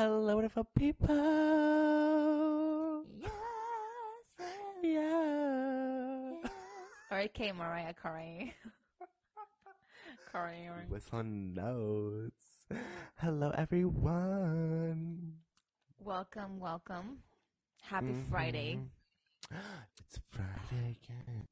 Hello, wonderful people. Yes. yes, Yeah. yes. Okay, Mariah Carey. Carey. Whistle notes. Hello, everyone. Welcome, welcome. Happy Friday. Mhm. It's Friday again.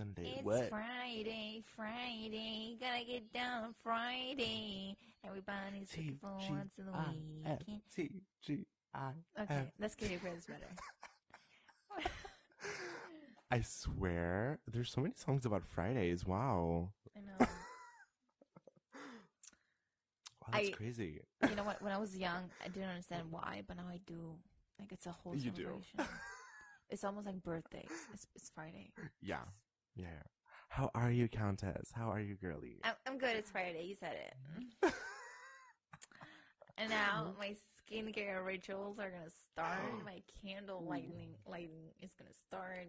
Sunday. It's what? Friday, Friday. Gotta get down Friday. Everybody's looking for once in the T-G-I-F, weekend. T-G-I-F. Okay, let's get your friends better. I swear, there's so many songs about Fridays. Wow. I know. Wow, that's I- crazy. You know what? When I was young, I didn't understand mm. why, but now I do. Like it's a whole You do. it's almost like birthdays. It's, it's Friday. Yeah. Yeah. How are you, Countess? How are you, girly? I'm, I'm good. It's Friday. You said it. and now my skincare rituals are gonna start. My candle lighting lighting is gonna start.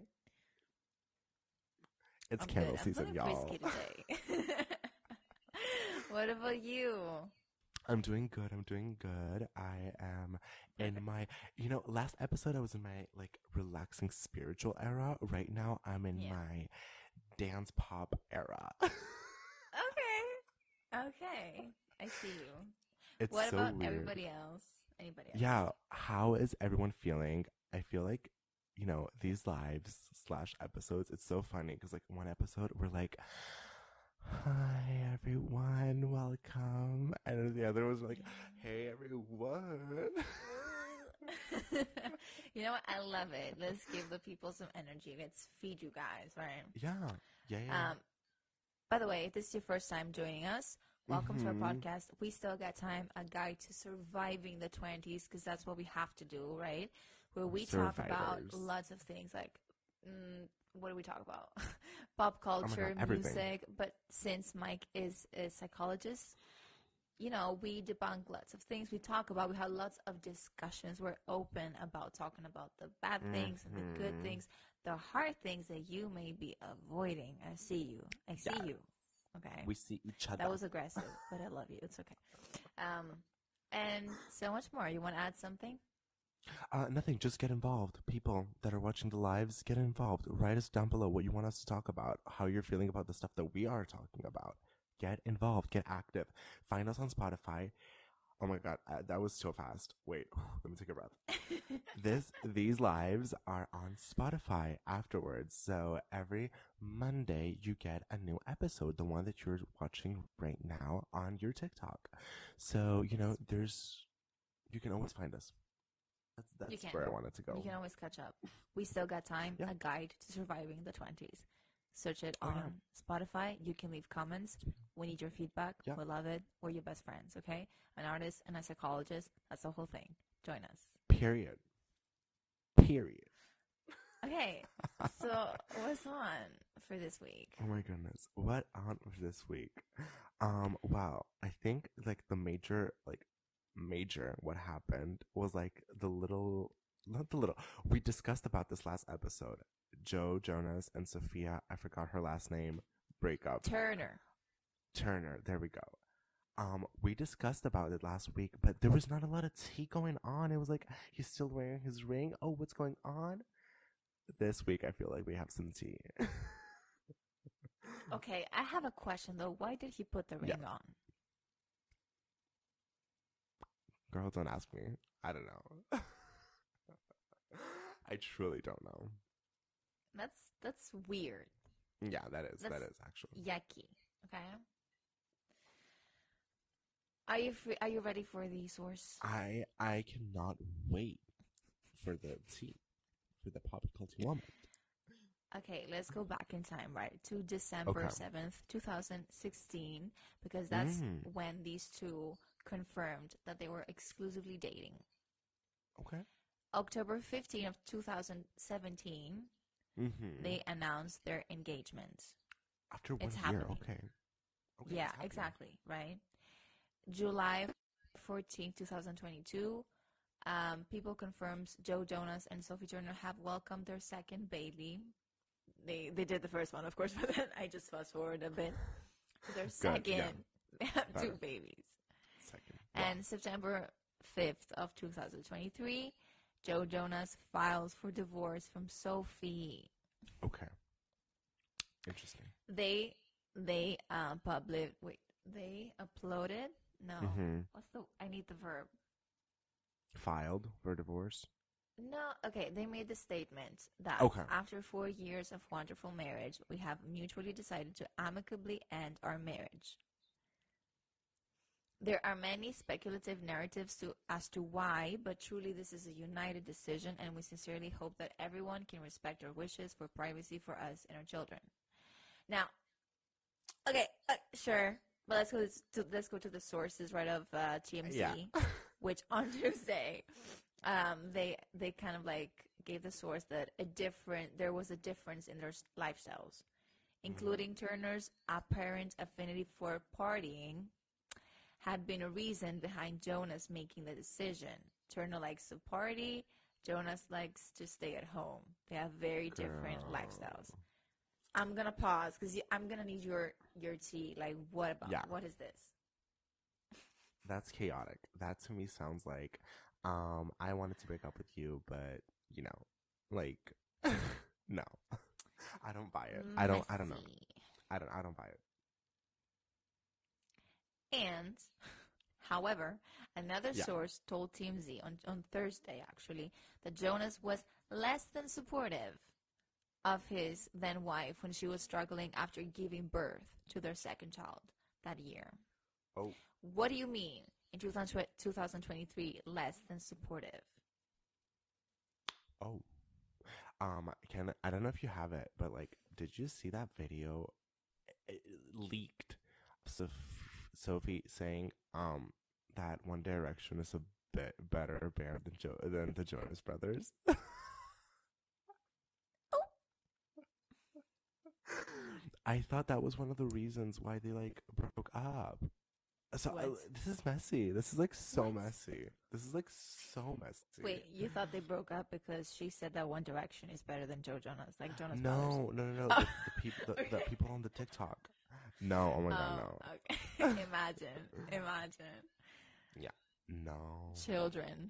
It's I'm candle good. season, I'm y'all. today. what about you? I'm doing good. I'm doing good. I am in my, you know, last episode I was in my like relaxing spiritual era. Right now I'm in Yeah. my dance pop era. Okay. Okay. I see you. it's what so about weird. everybody else? Anybody else? Yeah. How is everyone feeling? I feel like, you know, these lives slash episodes, it's so funny because like one episode we're like, hi everyone, welcome. And the other was like, hey everyone. you know what? I love it. Let's give the people some energy. Let's feed you guys, right? yeah. Yeah. yeah. Um, by the way, if this is your first time joining us, welcome to our Mhm. podcast. We still got time, a guide to surviving the 20s, because that's what we have to do, right? Where we talk about lots of things like, mm, what do we talk about? Pop Oh God, culture, music. But since Mike is a psychologist, you know, we debunk lots of things. We talk about, we have lots of discussions. We're open about talking about the bad things and the good Mhm. things, the hard things that you may be avoiding. I see you. I see Yes. you. Okay. we see each other. that was aggressive, but I love you. It's okay. Um, and so much more. You want to add something? Uh, nothing. Just get involved. People that are watching the lives, get involved. Write us down below what you want us to talk about, how you're feeling about the stuff that we are talking about. Get involved. Get active. Find us on Spotify. Oh my god, uh, that was so fast. Wait, let me take a breath. this these lives are on Spotify afterwards. So every Monday you get a new episode, the one that you're watching right now on your TikTok. So, you know, there's you can always find us. That's that's where I wanted to go. You can always catch up. We still got time. Yeah. A guide to surviving the 20s. Search it Oh, on yeah. Spotify. You can leave comments. We need your feedback. Yeah. We love it. We're your best friends, okay? An artist and a psychologist. That's the whole thing. Join us. Period. Period. Okay. so, what's on for this week? Oh my goodness. What on for this week? Um, wow. I think like the major like major what happened was like the little not the little we discussed about this last episode. Joe Jonas and Sophia, I forgot her last name, breakup. Turner. Turner, there we go. Um, we discussed about it last week, but there was not a lot of tea going on. It was like he's still wearing his ring. Oh, what's going on? This week, I feel like we have some tea. Okay, I have a question though. Why did he put the ring Yeah. on? Girl, don't ask me. I don't know. I truly don't know. That's that's weird. Yeah, that is that That's- actually. Yucky. Okay. Are you free, are you ready for the source? I I cannot wait for the tea, for the pop culture moment. Okay, let's go back in time, right? To December Okay. 7th, 2016, because that's Mm. when these two confirmed that they were exclusively dating. Okay. October 15th of 2017, Mm-hmm. they announced their engagement. After one it's year, happening. okay. Okay, yeah, exactly, right? July 14th, 2022, um, people confirms Joe Jonas and Sophie Turner have welcomed their second baby. They they did the first one, of course, but then I just fast forward a bit. Their second, yeah. they have two babies. And September 5th of 2023, Joe Jonas files for divorce from Sophie. Okay. Interesting. They they uh public wait, they uploaded no. Mhm. What's the I need the verb. Filed for divorce. No, okay, they made the statement that Okay. after four years of wonderful marriage, we have mutually decided to amicably end our marriage. There are many speculative narratives to, as to why, but truly this is a united decision, and we sincerely hope that everyone can respect our wishes for privacy for us and our children. Now, okay, uh, sure, but let's go to let's go to the sources right of uh, TMZ, Yeah. which on Tuesday, um, they they kind of like gave the source that a different there was a difference in their lifestyles, including Turner's apparent affinity for partying had been a reason behind Jonas making the decision. Turner likes to party. Jonas likes to stay at home. They have very different lifestyles. I'm gonna pause because I'm gonna need your your tea. Like, what about? Yeah. What is this? That's chaotic. That to me sounds like um I wanted to break up with you, but you know, like no. I don't buy it. I don't I don't know. I don't I don't buy it. And, however, another Yeah. source told TMZ on, on Thursday, actually, that Jonas was less than supportive of his then wife when she was struggling after giving birth to their second child that year. Oh. What do you mean in 2000 2023 less than supportive? Oh. Um can I don't know if you have it, but like did you see that video eh, leaked Soph- Sophie saying um that One Direction is a bit better band than jo- than the Jonas Brothers? I thought that was one of the reasons why they like broke up. So I- this is messy. This is like so What? messy. This is like so messy. Wait, you thought they broke up because she said that One Direction is better than Joe Jonas, like Jonas Brothers? No, no, no, no. The, the people, the, the people on the TikTok. No, oh my god, Oh, no, okay. imagine, imagine. Yeah, no. Children.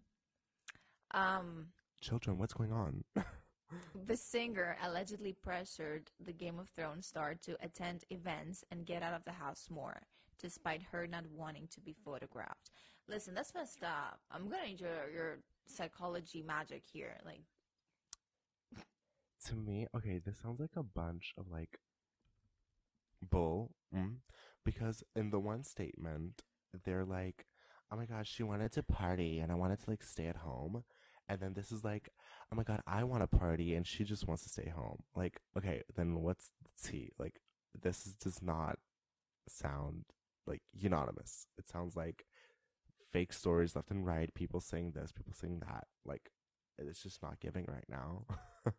Um, Children, what's going on? the singer allegedly pressured the Game of Thrones star to attend events and get out of the house more, despite her not wanting to be photographed. Listen, that's messed up. I'm gonna need your your psychology magic here. Like, to me, okay, this sounds like a bunch of like bull. Mm, because in the one statement, they're like, "Oh my gosh, she wanted to party, and I wanted to like stay at home." And then this is like, "Oh my god, I want to party, and she just wants to stay home." Like, okay, then what's the tea? Like, this is, does not sound like unanimous. It sounds like fake stories left and right. People saying this, people saying that. Like, it's just not giving right now.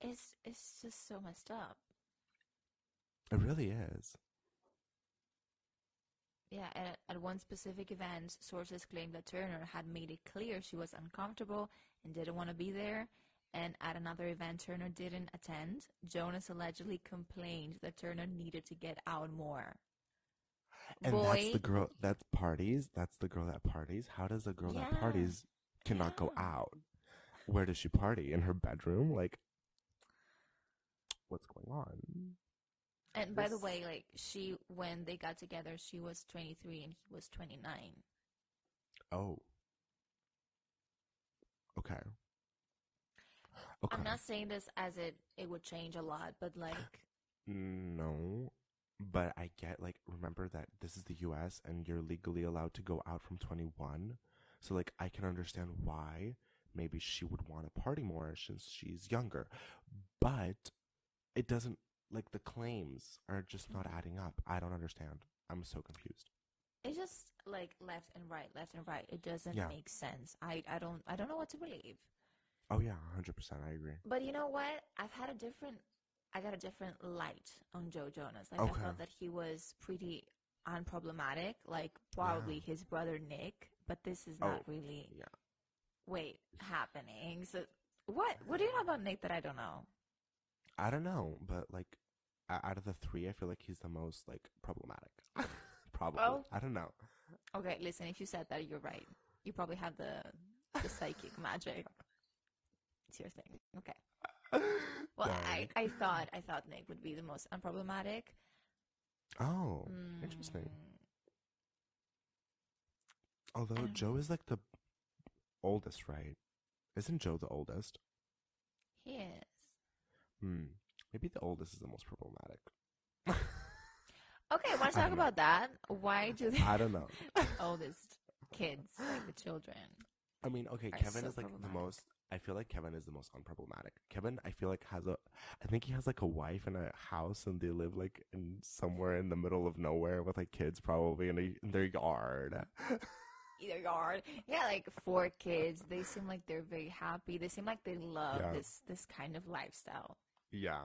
it's it's just so messed up. It really is. Yeah, at, at one specific event, sources claim that Turner had made it clear she was uncomfortable and didn't want to be there. And at another event Turner didn't attend, Jonas allegedly complained that Turner needed to get out more. And Boy, that's the girl that parties. That's the girl that parties. How does a girl Yeah. that parties cannot go out? Where does she party? In her bedroom? Like, what's going on? And by the way, like she, when they got together, she was 23 and he was 29. Oh. Okay. Okay. I'm not saying this as it it would change a lot, but like, No, but I get like remember that this is the US and you're legally allowed to go out from 21. So like I can understand why maybe she would want to party more since she's younger. But it doesn't like the claims are just not adding up. I don't understand. I'm so confused. it's just like left and right, left and right. It doesn't Yeah. make sense. I I don't I don't know what to believe. Oh yeah, 100% I agree. But you know what? I've had a different, I got a different light on Joe Jonas. Like Okay. I thought that he was pretty unproblematic, like probably his brother Nick. But this is not Oh, really, yeah. wait, happening. So what? What do you know about Nick that I don't know? I don't know, but like out of the 3, I feel like he's the most like problematic. Probably. Well- I don't know. Okay, listen. If you said that, you're right. You probably have the the psychic magic. It's your thing. Okay. Well, I, Dang. I thought I thought Nick would be the most unproblematic. Oh, interesting. Mm, Although don't Joe is like the oldest, right? Isn't Joe the oldest? He is. Hmm. Maybe the oldest is the most problematic. Okay, want to talk know. about that? Why do the I don't know. oldest kids, like the children? I mean, okay, Kevin so is like the most. I feel like Kevin is the most unproblematic. Kevin, I feel like has a. I think he has like a wife and a house, and they live like in somewhere in the middle of nowhere with like kids, probably in, a, in their yard. Either yard, yeah, like four kids. They seem like they're very happy. They seem like they love Yeah. this this kind of lifestyle. Yeah,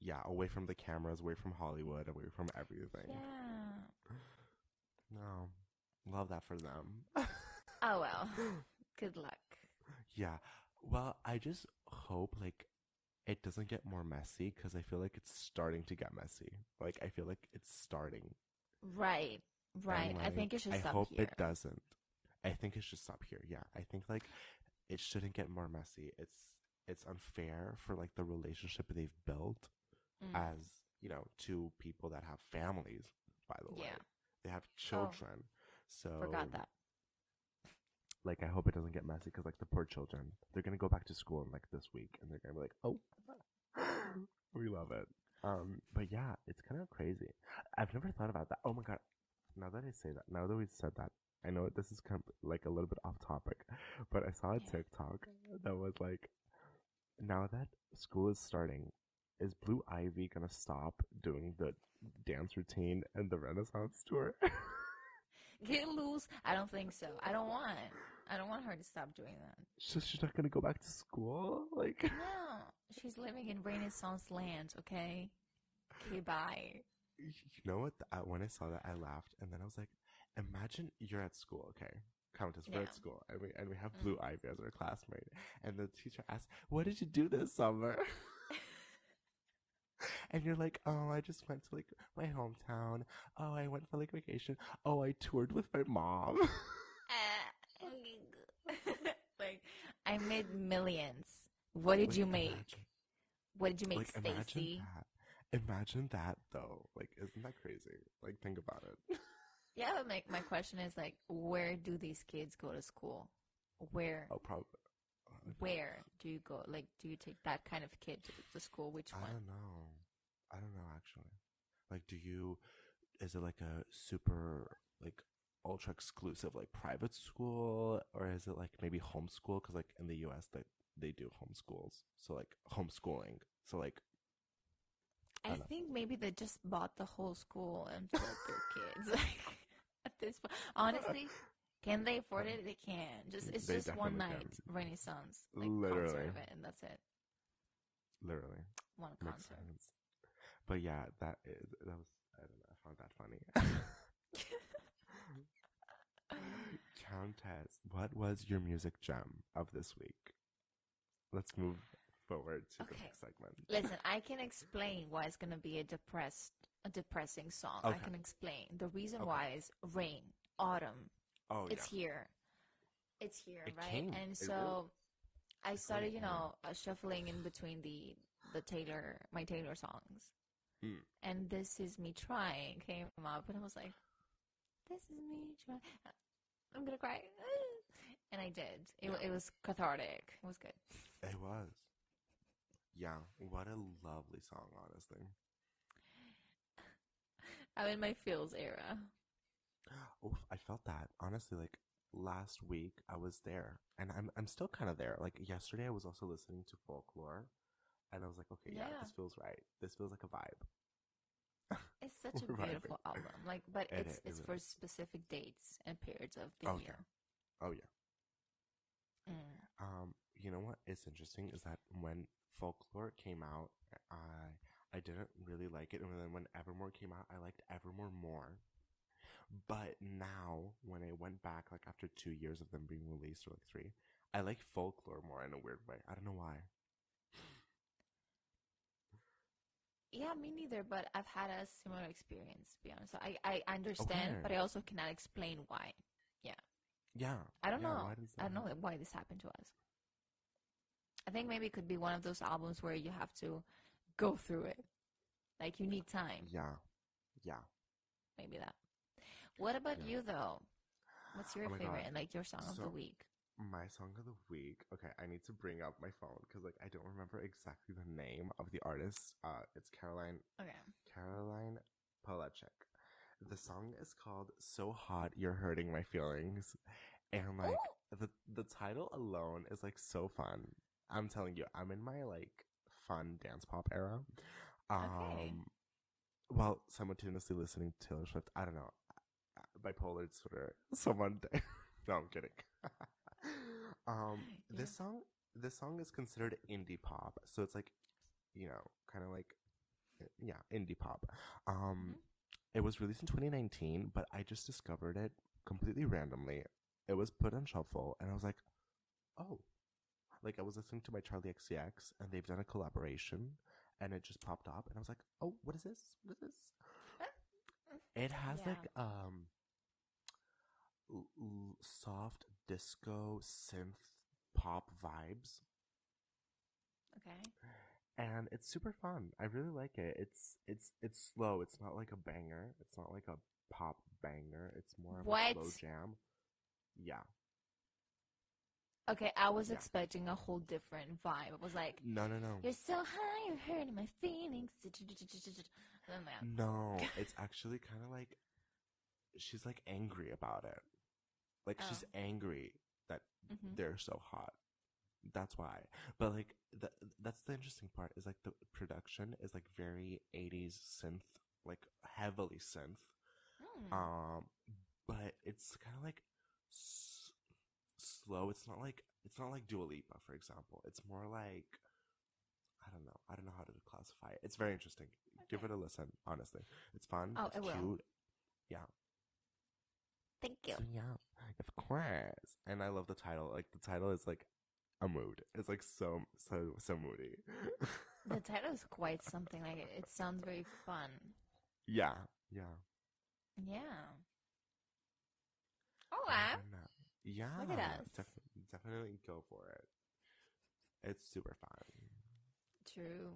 yeah, away from the cameras, away from Hollywood, away from everything. Yeah. No, love that for them. Oh well. Good luck. Yeah. Well, I just hope like it doesn't get more messy because I feel like it's starting to get messy. Like I feel like it's starting. Right. Right. I think it should I stop hope here. it doesn't. I think it should stop here. Yeah. I think like it shouldn't get more messy. It's it's unfair for like the relationship they've built Mm. as you know two people that have families. By the way, Yeah. Oh, they have children. So Forgot that. like I hope it doesn't get messy because like the poor children, they're gonna go back to school in like this week, and they're gonna be like, oh, we love it. Um, but yeah, it's kind of crazy. I've never thought about that. Oh my god! Now that I say that, now that we said that, I know this is kind of like a little bit off topic, but I saw a TikTok that was like, now that school is starting, is Blue Ivy gonna stop doing the dance routine and the Renaissance tour? Get loose. I don't think so. I don't want. I don't want her to stop doing that. so she's not gonna go back to school, like. No, she's living in Renaissance land. Okay. Okay. Bye. you know what? I, when I saw that, I laughed, and then I was like, "Imagine you're at school, okay, Countess, we're Yeah. at school, and we and we have. Blue mm-hmm. Ivy as our classmate, and the teacher asks, "What did you do this summer?" and you're like, "Oh, I just went to like my hometown. Oh, I went for like vacation. Oh, I toured with my mom." Uh, like, I made millions. What did Like, you make? Imagine, What did you make, like, imagine Stacy? that. Imagine that though. Like, isn't that crazy? Like, think about it. Yeah, but my my question is like, where do these kids go to school? Where oh, probably. where do you go? Like, do you take that kind of kid to, to school? Which one? I don't know. I don't know actually. Like, do you? Is it like a super like ultra exclusive like private school, or is it like maybe homeschool? Because like in the U.S. that they do homeschools, so like homeschooling. So like, I I know. think maybe they just bought the whole school and filled their kids. At this honestly, can they afford it? They can. Just it's They just one night can. Renaissance, like Literally. concert and that's it. literally One concert. But yeah, that is that was I don't know. I found that funny. Countess, what was your music gem of this week? Let's move forward to the next segment. Listen, I can explain why it's gonna be a depressed, a depressing song. I can explain the reason Okay. why is rain, autumn. Oh it's yeah. here. It's here, It right? came. And so I started, you know, uh, shuffling in between the the Taylor, my Taylor songs, Mm. and "This Is Me Trying" came up, and I was like, "This is me trying." I'm gonna cry, and I did. It, wa- it was cathartic. It was good. It was. Yeah, what a lovely song, honestly. I'm in my feels era. Oof, I felt that honestly. Like last week, I was there, and I'm I'm still kind of there. Like yesterday, I was also listening to folklore, and I was like, okay, yeah, Yeah. this feels right. This feels like a vibe. It's such a beautiful album. Like, but It it's is, it's it for is. specific dates and periods of the Okay. year. Oh yeah. Mm. Um, you know what is interesting is that when folklore came out, I I didn't really like it, and then when Evermore came out, I liked Evermore more. But now, when I went back, like after two years of them being released, or like three, I like folklore more in a weird way. I don't know why. Yeah, me neither. But I've had a similar experience. To be honest, so I I understand, Okay. but I also cannot explain why. Yeah. Yeah. I don't yeah, know. I don't know why this happened to us. I think maybe it could be one of those albums where you have to go through it. Like you need time. Yeah. Yeah. Maybe that. What about Yeah. you though? What's your Oh my God. Like your song of the week? My song of the week. Okay, I need to bring up my phone because like I don't remember exactly the name of the artist. Uh, it's Caroline Okay. Caroline Polachek. The song is called "So Hot You're Hurting My Feelings," and like the the title alone is like so fun. I'm telling you, I'm in my like fun dance pop era. Um, Okay. while simultaneously listening to Taylor Swift. I don't know, bipolar disorder. Someone, no, I'm kidding. um, this song, this song is considered indie pop, so it's like, you know, kind of like, yeah, indie pop. Um, it was released in 2019, but I just discovered it completely randomly. It was put on shuffle, and I was like, oh, like I was listening to my Charli XCX, and they've done a collaboration, and it just popped up, and I was like, oh, what is this? What is this? It has Yeah. like um l- l- soft disco synth pop vibes Okay. and it's super fun. I really like it. It's it's it's slow. It's not like a banger. It's not like a pop banger. It's more of a slow jam. Yeah. Okay, I was Yeah. expecting a whole different vibe. It was like, No, no, no. you're so high, you're hurting my feelings. And I'm like, No, it's actually kind of like she's like angry about it. Like she's Oh. angry that mhm. they're so hot. That's why. But like the, that's the interesting part is like the production is like very 80s synth, like heavily synth. Mm. Um but it's kind of like slow. It's not like it's not like Dua Lipa, for example. It's more like I don't know. I don't know how to classify it. It's very interesting. Give it a listen, honestly. It's fun. Oh, it's I will. Yeah. Thank you. So yeah, of course. And I love the title. Like the title is like a mood. It's like so so so moody. The title is quite something. Like it, it sounds very fun. yeah, yeah. Yeah. Oh, wow. Yeah. Look at us. def- definitely go for it. It's super fun. True.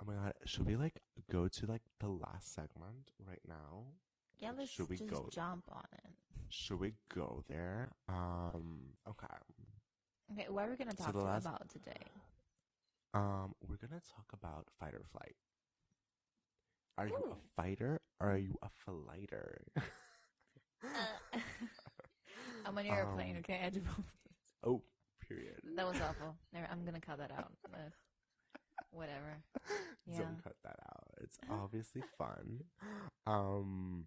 Oh my god, should we like go to like the last segment right now? Yeah, let's Should we just go? jump on it. Should we go there? Um, okay. Okay, what are we gonna talk to last- about today? Um, we're gonna talk about fight or flight. Are you a fighter or are you a flighter? Uh, I'm on your airplane, Um, okay? I just- oh, period. that was awful. Never, I'm gonna cut that out. Whatever. Yeah. Don't cut that out. It's obviously fun. Um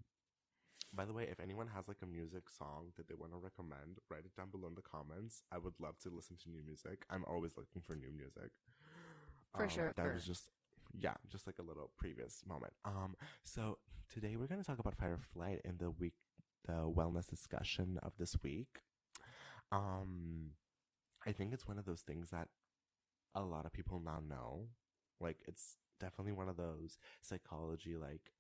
by the way, if anyone has like a music song that they want to recommend, write it down below in the comments. I would love to listen to new music. I'm always looking for new music. For Um, sure, That for- was just yeah, just like a little previous moment. Um so today we're going to talk about fight or flight in the week the wellness discussion of this week. Um I think it's one of those things that a lot of people now know. Like it's definitely one of those psychology like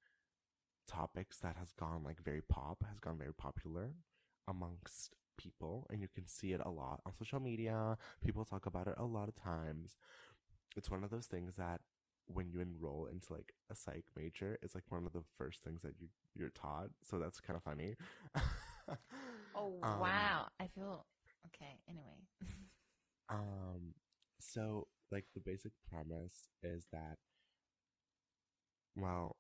topics that has gone like very pop, has gone very popular amongst people and you can see it a lot on social media. People talk about it a lot of times. It's one of those things that when you enroll into like a psych major, it's like one of the first things that you you're taught. So that's kind of funny. Oh Um, wow. I feel okay. Anyway. Um, so like the basic premise is that, well,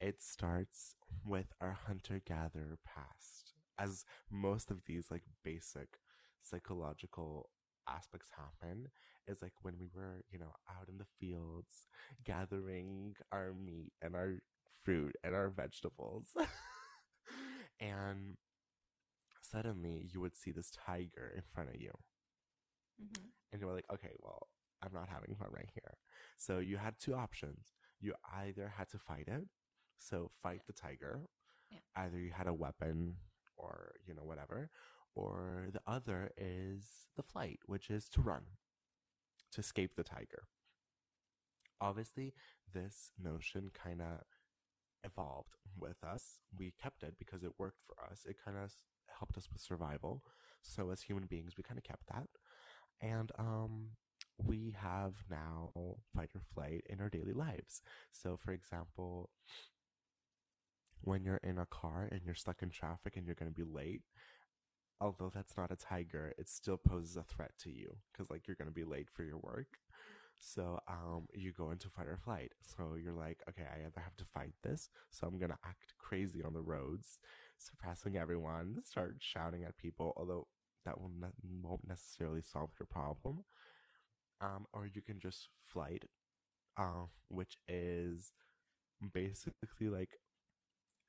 it starts with our hunter gatherer past, as most of these like basic psychological aspects happen is like when we were, you know, out in the fields gathering our meat and our fruit and our vegetables. and suddenly you would see this tiger in front of you hmm and you were like, okay, well, I'm not having fun right here. So you had two options. You either had to fight it, so fight the tiger. Yeah. Either you had a weapon or, you know, whatever. Or the other is the flight, which is to run, to escape the tiger. Obviously, this notion kind of evolved with us. We kept it because it worked for us. It kind of helped us with survival. So as human beings, we kind of kept that. And um, we have now fight or flight in our daily lives. So, for example, when you're in a car and you're stuck in traffic and you're going to be late, although that's not a tiger, it still poses a threat to you because, like, you're going to be late for your work. So, um, you go into fight or flight. So you're like, okay, I either have to fight this, so I'm gonna act crazy on the roads, suppressing everyone, start shouting at people, although that will not, won't necessarily solve your problem. Um, or you can just flight, uh, which is basically like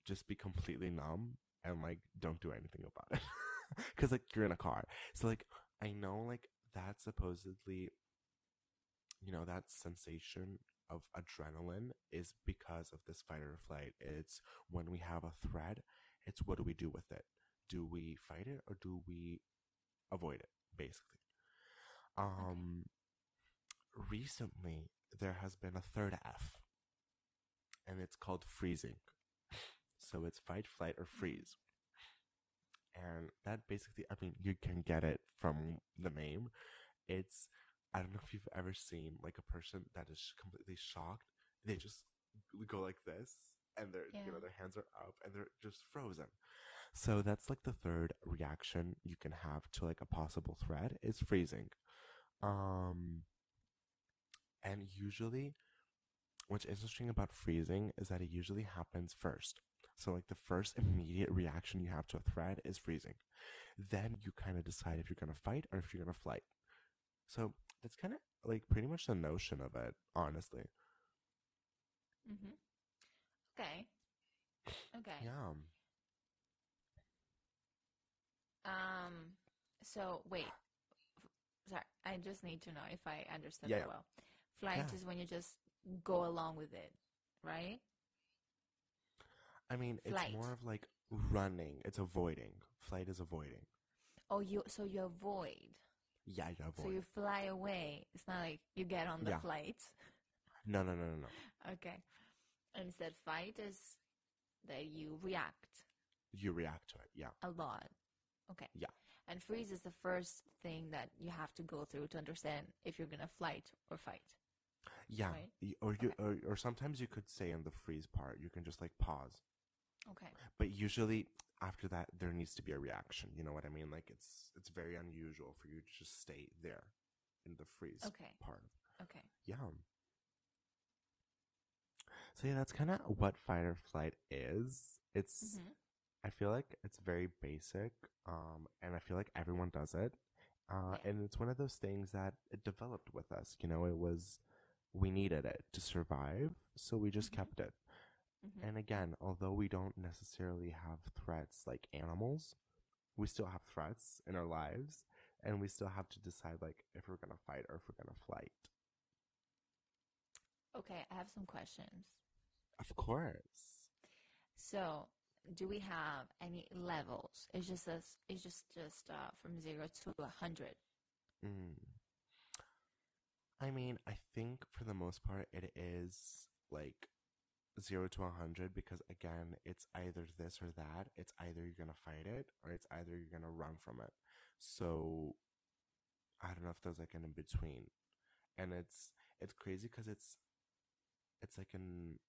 just be completely numb and like don't do anything about it because like you're in a car so like i know like that's supposedly you know that sensation of adrenaline is because of this fight or flight. It's when we have a threat it's what do we do with it? Do we fight it or do we avoid it basically? Um recently there has been a third f and it's called freezing. So it's fight, flight, or freeze. And that basically, I mean, you can get it from the name. It's, I don't know if you've ever seen like a person that is completely shocked. They just go like this and their, Yeah. you know, their hands are up and they're just frozen. So that's like the third reaction you can have to like a possible threat is freezing. Um, and usually, what's interesting about freezing is that it usually happens first. So, like, the first immediate reaction you have to a threat is freezing. Then you kind of decide if you're going to fight or if you're going to flight. So, that's kind of like pretty much the notion of it, honestly. Mm-hmm. Okay. Okay. Yeah. Um. So wait. Sorry, I just need to know if I understood Yeah, well. Flight Yeah. is when you just go along with it, right? I mean, it's more of like running, it's avoiding. Flight is avoiding. Oh, you so you avoid. Yeah, you avoid. So you fly away. It's not like you get on the Yeah. flight. No, no, no, no, no. Okay. And instead, fight is that you react You react to it. Yeah. a lot. Okay. Yeah. And freeze is the first thing that you have to go through to understand if you're gonna flight or fight. Yeah. Right. Y- Or you or, or sometimes you could say in the freeze part, you can just like pause. Okay. But usually after that there needs to be a reaction. You know what I mean? Like it's it's very unusual for you to just stay there in the freeze Okay. part. Okay. Yeah. So yeah, that's kind of what fight or flight is. It's hmm I feel like it's very basic, um, and I feel like everyone does it. Uh, and it's one of those things that it developed with us. You know, it was we needed it to survive, so we just Mhm. kept it. Hmm And again, although we don't necessarily have threats like animals, we still have threats in our lives, and we still have to decide like if we're gonna fight or if we're gonna flight. Okay. I have some questions. Of course. So, do we have any levels? It's just us. It's just just uh, from zero to a hundred. Mm. I mean, I think for the most part it is like zero to a hundred because again, it's either this or that. It's either you're gonna fight it or it's either you're gonna run from it. So I don't know if there's like an in between, and it's it's crazy because it's it's like an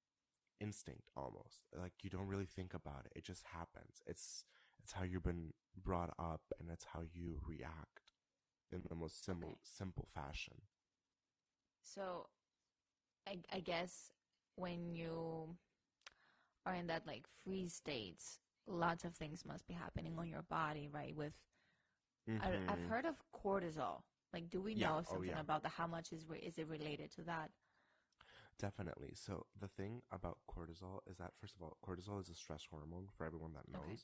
instinct almost. Like you don't really think about it; it just happens. It's it's how you've been brought up, and it's how you react in the most simple Okay. simple fashion. So, I, I guess when you are in that like freeze state, lots of things must be happening on your body, right? With I, I've Mhm. heard of cortisol. Like, do we Yeah, know oh, something yeah. about the how much is re- is it related to that? Definitely. So the thing about cortisol is that first of all, cortisol is a stress hormone for everyone that knows. Okay.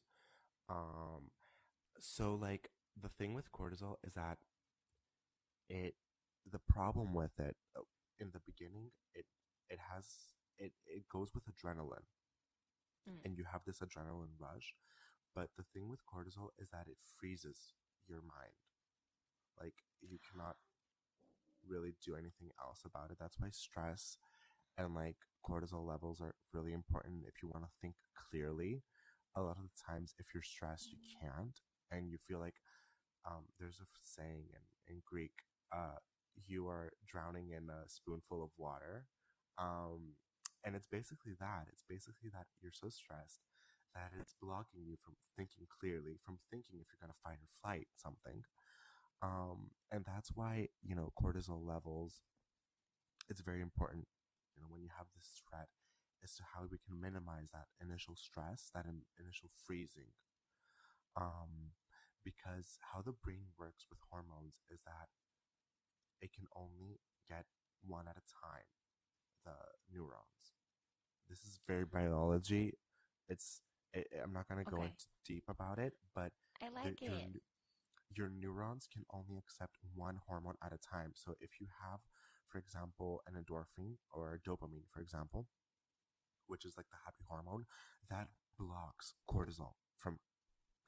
Um so like the thing with cortisol is that it the problem with it uh, in the beginning it it has it it goes with adrenaline. Mm. And you have this adrenaline rush, but the thing with cortisol is that it freezes your mind. Like you cannot really do anything else about it. That's why stress and like cortisol levels are really important if you want to think clearly. a lot of the times if you're stressed you can't and you feel like um, there's a saying in, in greek uh, you are drowning in a spoonful of water um, and it's basically that it's basically that you're so stressed that it's blocking you from thinking clearly from thinking if you're going to fight or flight something um, and that's why you know cortisol levels it's very important you know when you have this threat as to how we can minimize that initial stress, that in, initial freezing. Um, because how the brain works with hormones is that it can only get one at a time, the neurons. This is very biology. It's it, I'm not gonna go Okay. into deep about it, but I like your, it. neu- your neurons can only accept one hormone at a time. So if you have, for example, an endorphin or a dopamine, for example, which is like the happy hormone, that blocks cortisol from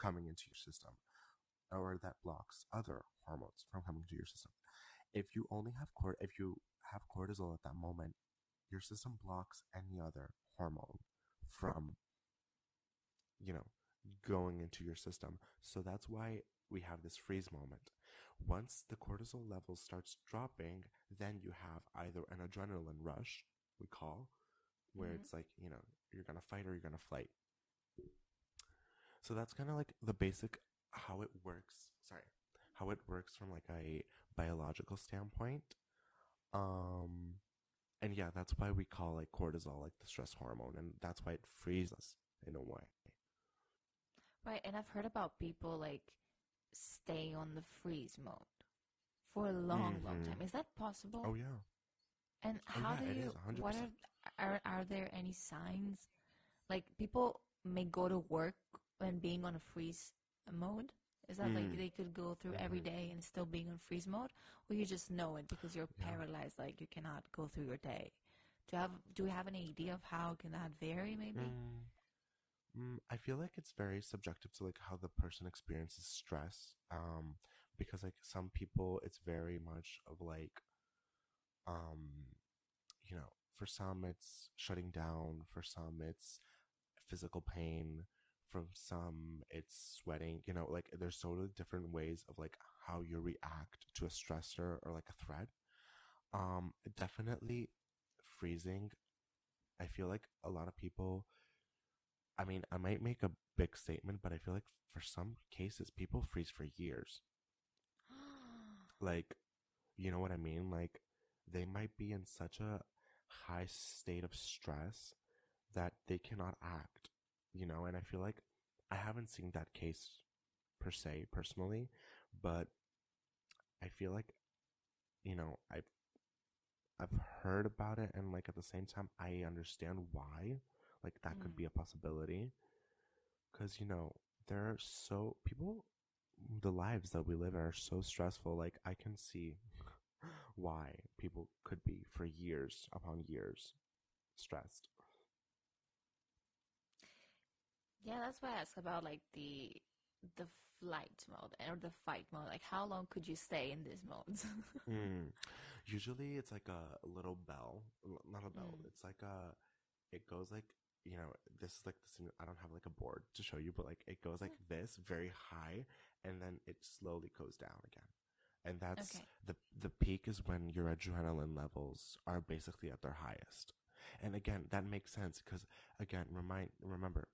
coming into your system, or that blocks other hormones from coming to your system. If you only have cort, if you have cortisol at that moment, your system blocks any other hormone from, you know, going into your system. So that's why we have this freeze moment. Once the cortisol level starts dropping, then you have either an adrenaline rush, we call, where Mhm. it's like, you know, you're gonna fight or you're gonna flight. So that's kind of like the basic how it works. Sorry, how it works from like a biological standpoint. Um, and yeah, that's why we call like cortisol like the stress hormone, and that's why it frees us in a way. Right, and I've heard about people like stay on the freeze mode for a long, long Mhm. time. Is that possible? Oh yeah. And Oh, how yeah, do you? is, 100%. What are, are are there any signs? Like people may go to work when being on a freeze mode. Is that like Mm. they could go through every Mhm. day and still being on freeze mode, or you just know it because you're Yeah. paralyzed, like you cannot go through your day? Do you have Do you have any idea of how can that vary? Maybe. Mm, mm, I feel like it's very subjective to like how the person experiences stress. Um, because like some people, it's very much of like, um, you know, for some it's shutting down. For some it's physical pain. From some it's sweating. You know, like there's totally different ways of like how you react to a stressor or like a threat. Um, definitely freezing. I feel like a lot of people I mean, I might make a big statement, but I feel like for some cases, people freeze for years. Like, you know what I mean? Like, they might be in such a high state of stress that they cannot act, you know? And I feel like I haven't seen that case per se, personally, but I feel like, you know, I've, I've heard about it, and like at the same time, I understand why. Like, that could Mm. be a possibility because you know there are so people the lives that we live are so stressful like i can see why people could be for years upon years stressed Yeah, that's why I asked about like the the flight mode or the fight mode. Like, how long could you stay in these modes? Mm. usually it's like a little bell not a bell Mm. it's like a it goes like you know this is like the sim- i don't have like a board to show you but like it goes like this very high and then it slowly goes down again and that's Okay. the the peak is when your adrenaline levels are basically at their highest and again that makes sense because again remind remember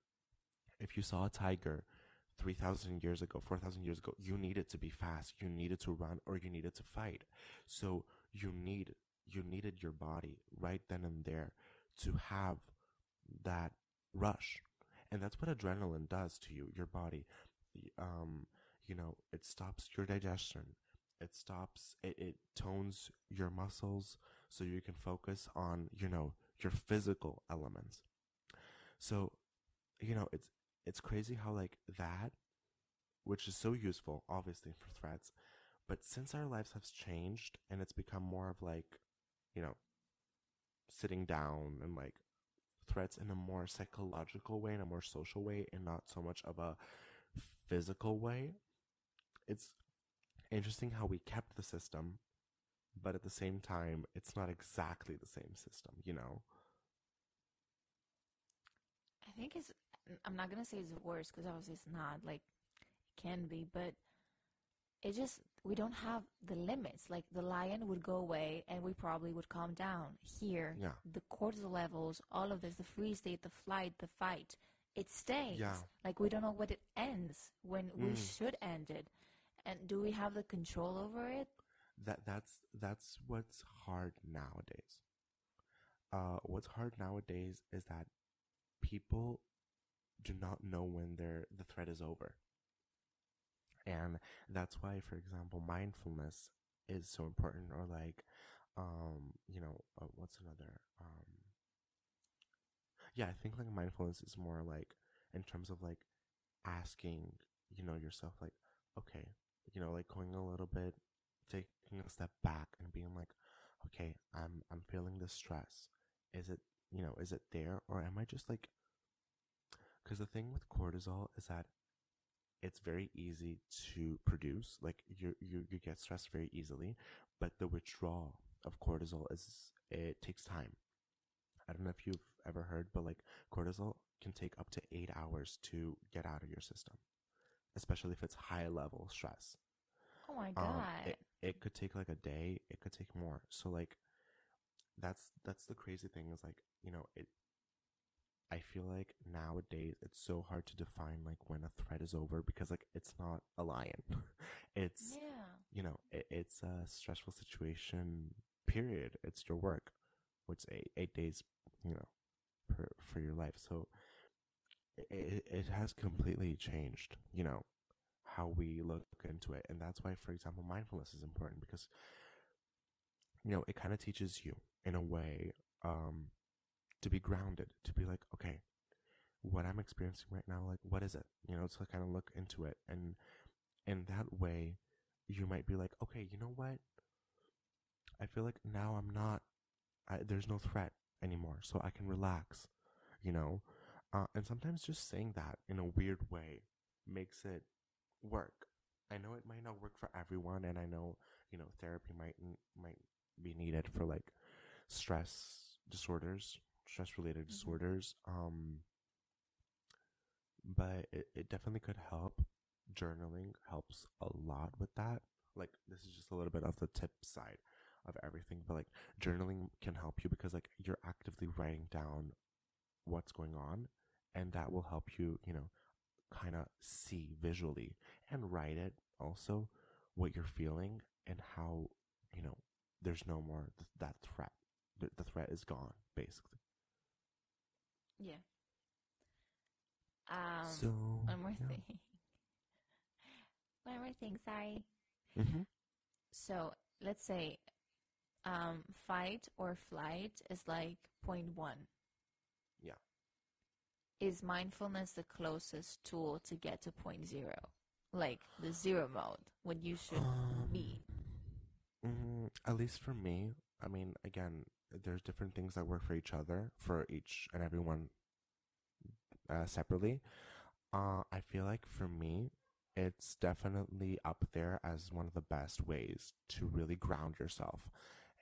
if you saw a tiger 3000 years ago 4000 years ago you needed to be fast. You needed to run or you needed to fight. So you need you needed your body right then and there to have that rush. And that's what adrenaline does to you your body. Um you know it stops your digestion. It stops it, it tones your muscles so you can focus on you know your physical elements. So you know it's it's crazy how like that which is so useful obviously for threats but since our lives have changed and it's become more of like you know sitting down and like threats in a more psychological way in a more social way and not so much of a physical way it's interesting how we kept the system but at the same time it's not exactly the same system you know? I think it's I'm not gonna say it's worse because obviously it's not. Like, it can be, but it just we don't have the limits. Like the lion would go away, and we probably would calm down. Here, Yeah. the cortisol levels, all of this, the freeze state, the flight, the fight, it stays. Yeah. Like we don't know what it ends when we Mm. should end it. And do we have the control over it? that that's that's what's hard nowadays. Uh, what's hard nowadays is that people do not know when their the threat is over, and that's why, for example, mindfulness is so important. Or like, um, you know, uh, what's another? Um, yeah, I think like mindfulness is more like in terms of like asking, you know, yourself like, okay, you know, like going a little bit taking a step back and being like, okay, I'm I'm feeling this stress. Is it you know is it there or am I just like? Because the thing with cortisol is that it's very easy to produce. Like you you you get stressed very easily, but the withdrawal of cortisol is it takes time. I don't know if you've ever heard, but like cortisol can take up to eight hours to get out of your system, especially if it's high level stress. Oh my god! Um, it, it could take like a day. It could take more. So like, that's that's the crazy thing is like you know it. I feel like nowadays it's so hard to define like when a threat is over because like it's not a lion, it's yeah. you know it, it's a stressful situation. Period. It's your work, which eight eight days you know per, for your life. So it it has completely changed. You know how we look into it. And that's why, for example, mindfulness is important because, you know, it kind of teaches you in a way um, to be grounded, to be like, okay, what I'm experiencing right now, like, what is it? You know, to kind of look into it. And in that way, you might be like, okay, you know what? I feel like now I'm not, I, there's no threat anymore, so I can relax, you know? Uh, and sometimes just saying that in a weird way makes it work. I know it might not work for everyone, and I know you know therapy might might be needed for like stress disorders, stress related Mhm. disorders. Um, but it, it definitely could help. Journaling helps a lot with that. Like this is just a little bit of the tip side of everything, but like journaling can help you because like you're actively writing down what's going on, and that will help you, you know, kind of see visually and write it also what you're feeling and how you know there's no more th- that threat the, the threat is gone basically Yeah. Um, so one more yeah. thing. one more thing. Sorry. mm-hmm. So let's say, um, fight or flight is like point one. Yeah. Is mindfulness the closest tool to get to point zero, like the zero mode when you should be? mm, at least for me i mean again there's different things that work for each other for each and everyone uh, separately. Uh, i feel like for me it's definitely up there as one of the best ways to really ground yourself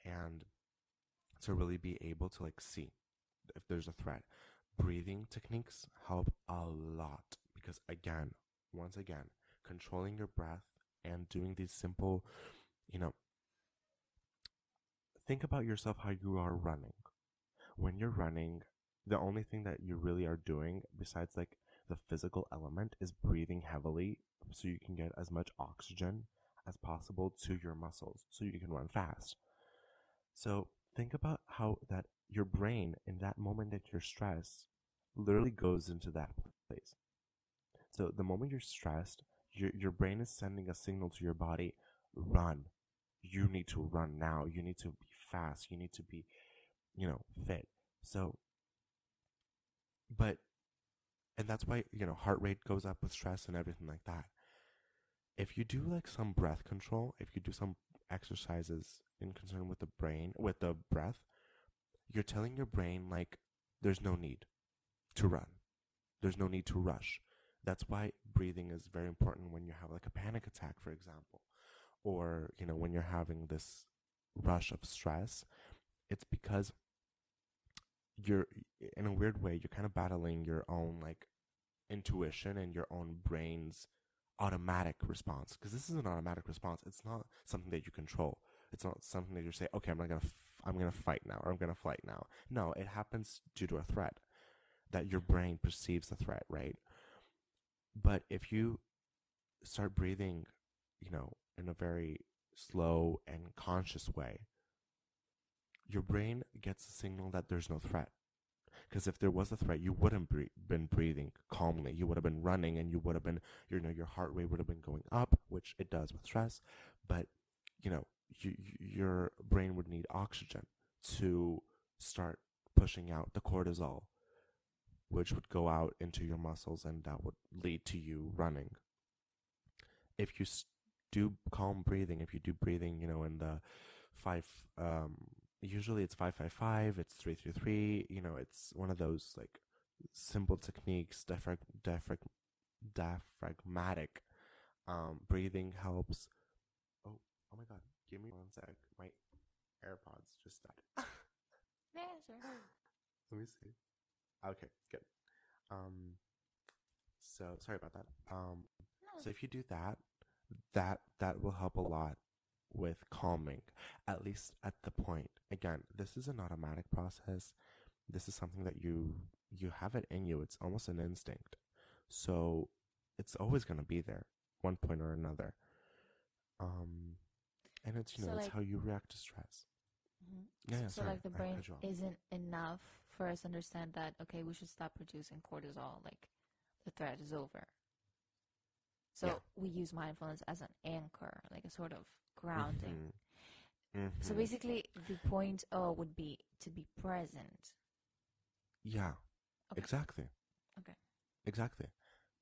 and to really be able to like see if there's a threat. Breathing techniques help a lot because again once again controlling your breath and doing these simple you know think about yourself how you are running. When you're running the only thing that you really are doing besides like the physical element is breathing heavily so you can get as much oxygen as possible to your muscles so you can run fast. So think about how that your brain in that moment that you're stressed literally goes into that place. So the moment you're stressed your, your brain is sending a signal to your body run. You need to run now. You need to be fast. You need to be you know fit. So but and that's why you know heart rate goes up with stress and everything like that. If you do like some breath control if you do some exercises in concern with the brain with the breath you're telling your brain like there's no need to run. There's no need to rush. That's why breathing is very important when you have like a panic attack for example or you know when you're having this rush of stress it's because you're in a weird way you're kind of battling your own like intuition and your own brain's automatic response because this is an automatic response it's not something that you control. It's not something that you say okay i'm not gonna f- i'm gonna fight now or i'm gonna fight now. No it happens due to a threat that your brain perceives the threat right? But if you start breathing you know in a very slow and conscious way your brain gets a signal that there's no threat because if there was a threat, you wouldn't be been breathing calmly. You would have been running, and you would have been, you know, your heart rate would have been going up, which it does with stress. But you know, you, your brain would need oxygen to start pushing out the cortisol, which would go out into your muscles, and that would lead to you running. If you do calm breathing, if you do breathing, you know, in the five um, usually it's 555 it's 333 you know it's one of those like simple techniques diaphrag- diaphrag- diaphragmatic um, breathing helps. Oh oh my god give me one sec my airpods just died. Yeah sure. Let me see. Okay good. Um so sorry about that. Um no. so if you do that that that will help a lot with calming, at least at the point. Again, this is an automatic process. This is something that you you have it in you. It's almost an instinct. So it's always going to be there, one point or another. Um, and it's you know So, it's like- how you react to stress. mm-hmm. Yeah, yeah, so sorry, like the brain you off. isn't enough for us to understand that okay we should stop producing cortisol like the threat is over so Yeah. we use mindfulness as an anchor like a sort of grounding Mhm. so Mhm. basically the point oh would be to be present yeah, Okay. exactly. Okay. Exactly.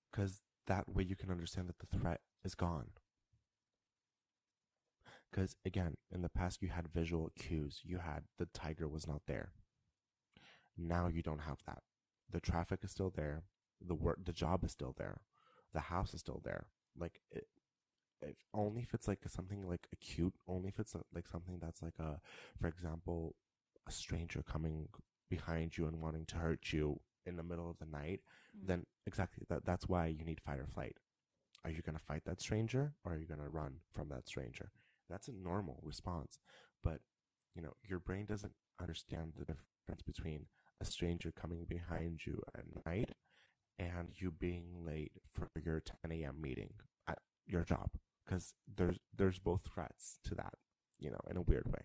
Because that way you can understand that the threat is gone. Because again, in the past you had visual cues. You had the tiger was not there. Now you don't have that. The traffic is still there. The work, the job is still there. The house is still there. Like it, if only if it's like something like acute. Only if it's like something that's like a, for example, a stranger coming behind you and wanting to hurt you in the middle of the night. Mm. Then exactly that. That's why you need fight or flight. Are you gonna fight that stranger or are you gonna run from that stranger? That's a normal response. But, you know, your brain doesn't understand the difference between a stranger coming behind you at night and you being late for your 10 a.m. meeting at your job. Because there's, there's both threats to that, you know, in a weird way.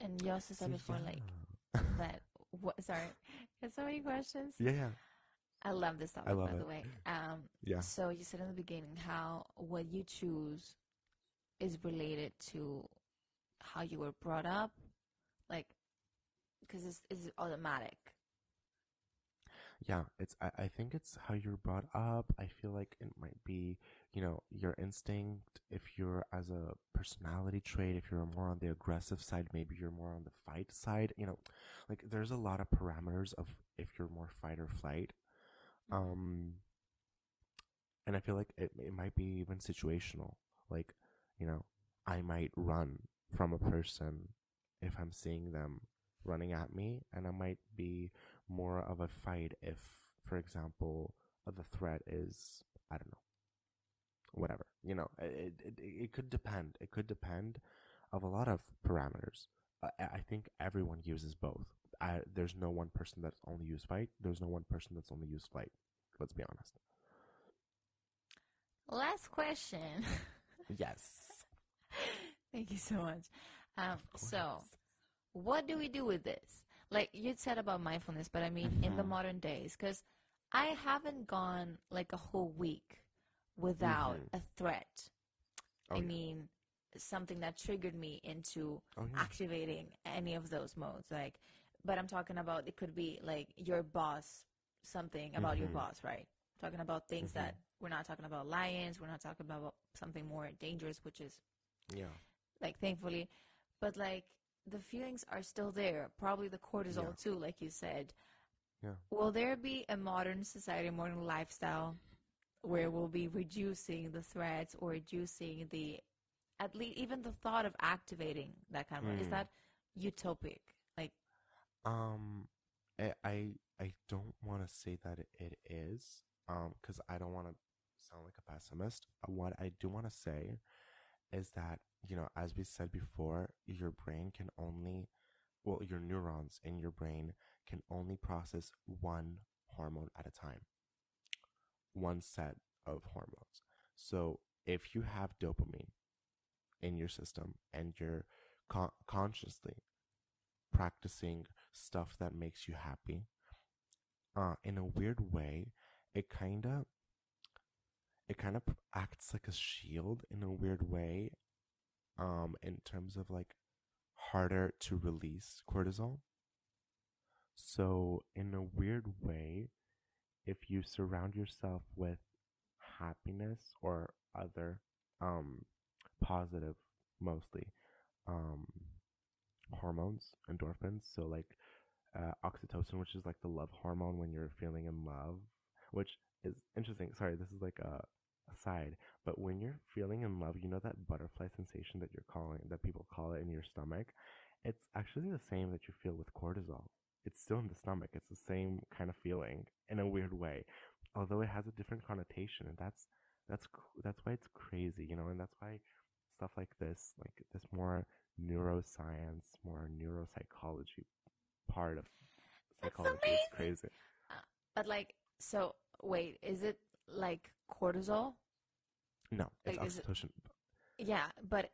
and you also said So, before like yeah. that what sorry there's so many questions yeah, yeah, i love this topic love by the way um yeah. So you said in the beginning how what you choose is related to how you were brought up, like because it's, it's automatic. Yeah, it's. I, I think it's how you're brought up. I feel like it might be, you know, your instinct. If you're as a personality trait, if you're more on the aggressive side, maybe you're more on the fight side. You know, like there's a lot of parameters of if you're more fight or flight. Um, and I feel like it it might be even situational. Like, you know, I might run from a person if I'm seeing them running at me, and I might be more of a fight if, for example, the threat is I don't know, whatever. You know, it it, it could depend. It could depend of a lot of parameters. I, I think everyone uses both. I, there's no one person that's only used fight. There's no one person that's only used flight. Let's be honest. Last question. Yes. Thank you so much. Um, so, what do we do with this? Like you said about mindfulness, but I mean in the Mhm. modern days, because I haven't gone like a whole week without Mhm. a threat. Oh, I yeah. mean, something that triggered me into Oh yeah. activating any of those modes like but i'm talking about it could be like your boss something about your Mhm. boss right talking about things Mhm. that we're not talking about lions we're not talking about something more dangerous which is Yeah. like thankfully but like the feelings are still there probably the cortisol Yeah. too like you said Yeah. will there be a modern society modern lifestyle where we'll be reducing the threats or reducing the at least even the thought of activating that kind of is Mm. that utopic like Um, I, I I don't want to say that it is, um, because I don't want to sound like a pessimist. What I do want to say is that you know, as we said before, your brain can only, well, your neurons in your brain can only process one hormone at a time, one set of hormones. So if you have dopamine in your system and you're con- consciously practicing stuff that makes you happy, uh, in a weird way, it kind of it kind of acts like a shield in a weird way um in terms of like harder to release cortisol. So in a weird way if you surround yourself with happiness or other um positive mostly um hormones endorphins so like uh, oxytocin which is like the love hormone when you're feeling in love which is interesting sorry this is like a aside but when you're feeling in love you know that butterfly sensation that you're calling that people call it in your stomach? It's actually the same that you feel with cortisol. It's still in the stomach. It's the same kind of feeling in a weird way although it has a different connotation and that's that's that's why it's crazy you know and that's why stuff like this like this more neuroscience more neuropsychology part of psychology is crazy. Uh, but like so wait is it like cortisol no it's Like, is it- yeah but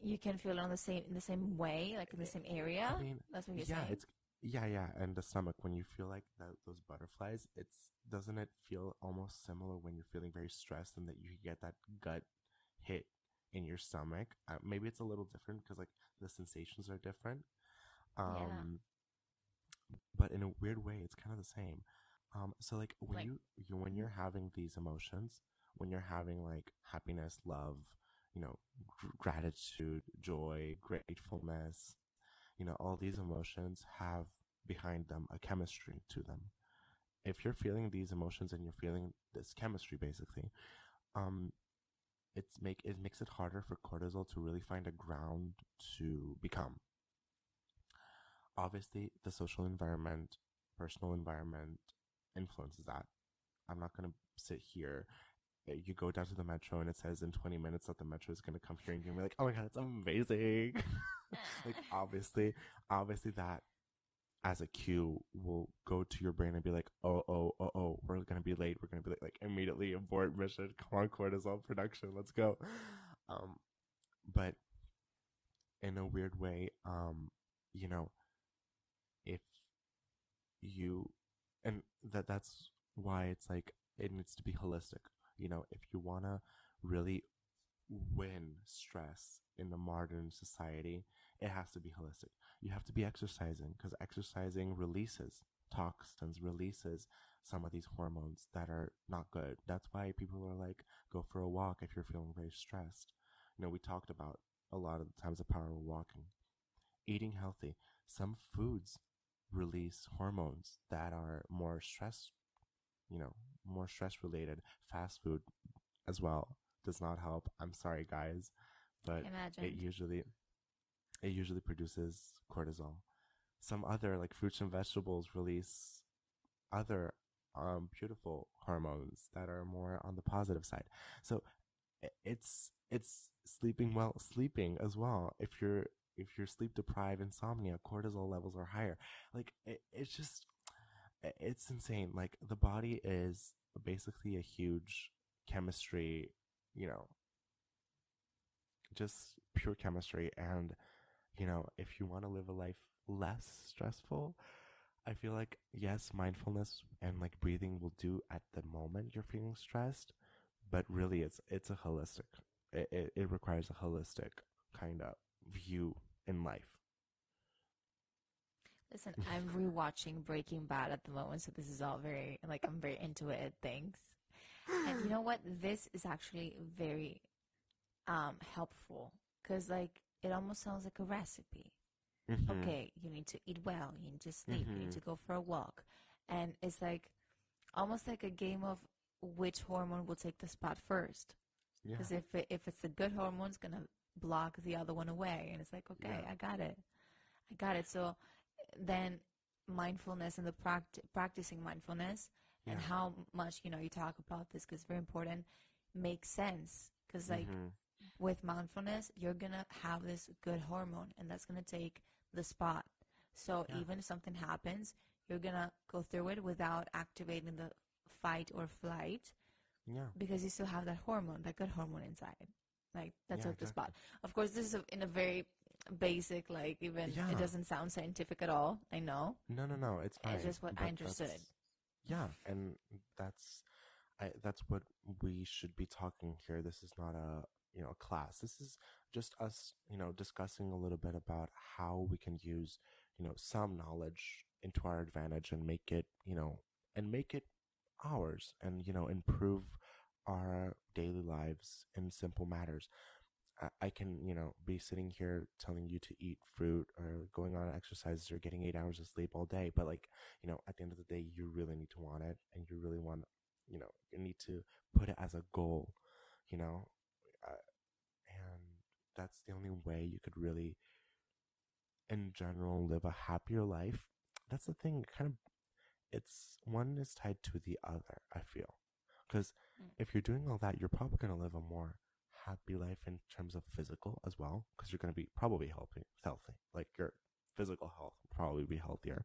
you can feel it on the same in the same way like in the same area I mean, that's what you're yeah, saying it's yeah, yeah, and the stomach when you feel like those butterflies, it's doesn't it feel almost similar when you're feeling very stressed and that you get that gut hit in your stomach? Uh, maybe it's a little different because like the sensations are different. Um, but in a weird way, it's kind of the same. Um, so like when Like- you, you when you're having these emotions, when you're having like happiness, love, you know, gr- gratitude, joy, gratefulness, you know, all these emotions have behind them a chemistry to them. If you're feeling these emotions and you're feeling this chemistry, basically, um, it's make it makes it harder for cortisol to really find a ground to become. Obviously, the social environment, personal environment influences that. I'm not gonna sit here. You go down to the metro and it says in 20 minutes that the metro is gonna come here and you're like, oh my god, it's amazing. like obviously, obviously that as a cue will go to your brain and be like, oh, oh, oh, oh, we're gonna be late. We're gonna be late. Like immediately abort mission. Come on, cortisol production. Let's go. Um, but in a weird way, um, you know, if you, and that that's why it's like it needs to be holistic. You know, if you wanna really win stress in the modern society, it has to be holistic. You have to be exercising because exercising releases toxins, releases some of these hormones that are not good. That's why people are like, go for a walk if you're feeling very stressed. You know, we talked about a lot of the times the power of walking. Eating healthy. Some foods release hormones that are more stress, you know, more stress related. Fast food as well does not help. I'm sorry, guys, but imagine it usually it usually produces cortisol. Some other like fruits and vegetables release other um, beautiful hormones that are more on the positive side. So it's it's sleeping well, sleeping as well. If you're if you're sleep deprived, insomnia, cortisol levels are higher. Like it, it's just it's insane. Like the body is basically a huge chemistry, you know, just pure chemistry. And, you know, if you want to live a life less stressful, I feel like, yes, mindfulness and like breathing will do at the moment you're feeling stressed, but really it's, it's a holistic, it, it, it requires a holistic kind of view in life. Listen i'm rewatching breaking bad at the moment so this is all very like i'm very into it thanks and you know what this is actually very um helpful because like it almost sounds like a recipe Mhm. okay, you need to eat well, you need to sleep, you need Mhm. to go for a walk. And it's like almost like a game of which hormone will take the spot first. Yeah. Because if it, if it's a good hormone, it's gonna block the other one away, and it's like, okay, Yeah. I got it, I got it. So then mindfulness and the pract- practicing mindfulness and how much you know you talk about this because it's very important makes sense because like Mhm. with mindfulness you're gonna have this good hormone and that's gonna take the spot so Yeah. even if something happens you're gonna go through it without activating the fight or flight yeah. because you still have that hormone that good hormone inside like that's Yeah, at the spot of course this is a, in a very basic like even Yeah. it doesn't sound scientific at all i know No, no, no. It's fine. it's just what but i understood Yeah, and that's, I. That's what we should be talking here. This is not a you know a class. This is just us you know discussing a little bit about how we can use you know some knowledge into our advantage and make it you know and make it ours and you know improve our daily lives in simple matters. I- can, you know, be sitting here telling you to eat fruit or going on exercises or getting eight hours of sleep all day. But like, you know, at the end of the day, you really need to want it and you really want, you know, you need to put it as a goal, you know, uh, and that's the only way you could really, in general, live a happier life. That's the thing, kind of, it's one is tied to the other, I feel. Because Mm. if you're doing all that, you're probably going to live a more happy life in terms of physical as well because you're going to be probably healthy healthy. Like your physical health will probably be healthier.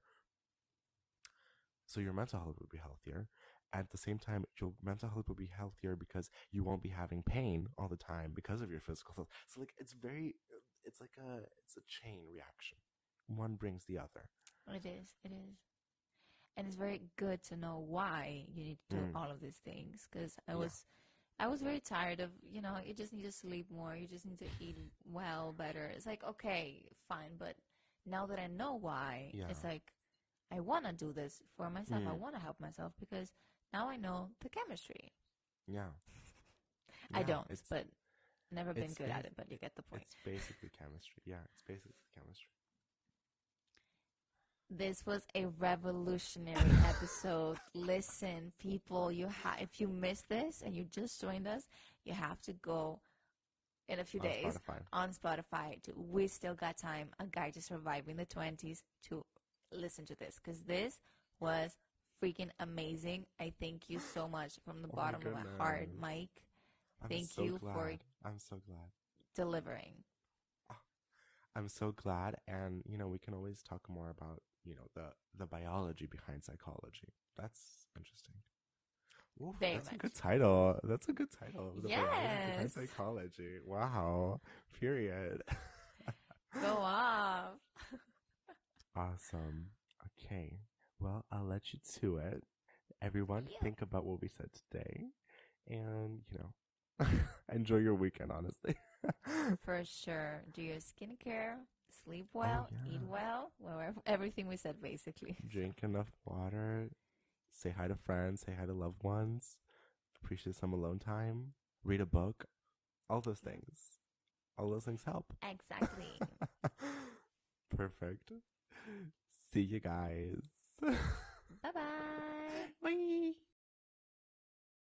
So your mental health will be healthier. At the same time your mental health will be healthier because you won't be having pain all the time because of your physical health. So like it's very it's like a it's a chain reaction. One brings the other. It is it is. And it's very good to know why you need to do Mm. all of these things because i Yeah. was i was very tired of you know you just need to sleep more you just need to eat well better. It's like okay fine but now that i know why it's like i want to do this for myself. I Mm. want to help myself because now i know the chemistry. Yeah. I Yeah, don't but never been good at it but you get the point. it's basically chemistry. Yeah it's basically chemistry This was a revolutionary episode. Listen, people, you ha- if you missed this and you just joined us, you have to go in a few On days Spotify. on Spotify to We Still Got Time, a guide to surviving the 20s to listen to this because this was freaking amazing. I thank you so much from the Oh my bottom of my heart. Mike, I'm Thank so you for- glad. I'm so glad. delivering. Ah, I'm so glad, and you know we can always talk more about you know the the biology behind psychology. That's interesting. Very that's a good title. That's a good title. The biology behind Yes. psychology. Wow. Period. Go off. awesome. Okay. Well, I'll let you to it. Everyone, Yeah. think about what we said today, and you know, enjoy your weekend. Honestly. For sure. Do your skincare, sleep oh, well, eat yeah. well, well, ev- everything we said basically. drink enough water, say hi to friends, say hi to loved ones, appreciate some alone time, read a book, all those things. All those things help. Exactly. Perfect. See you guys. bye bye. Bye.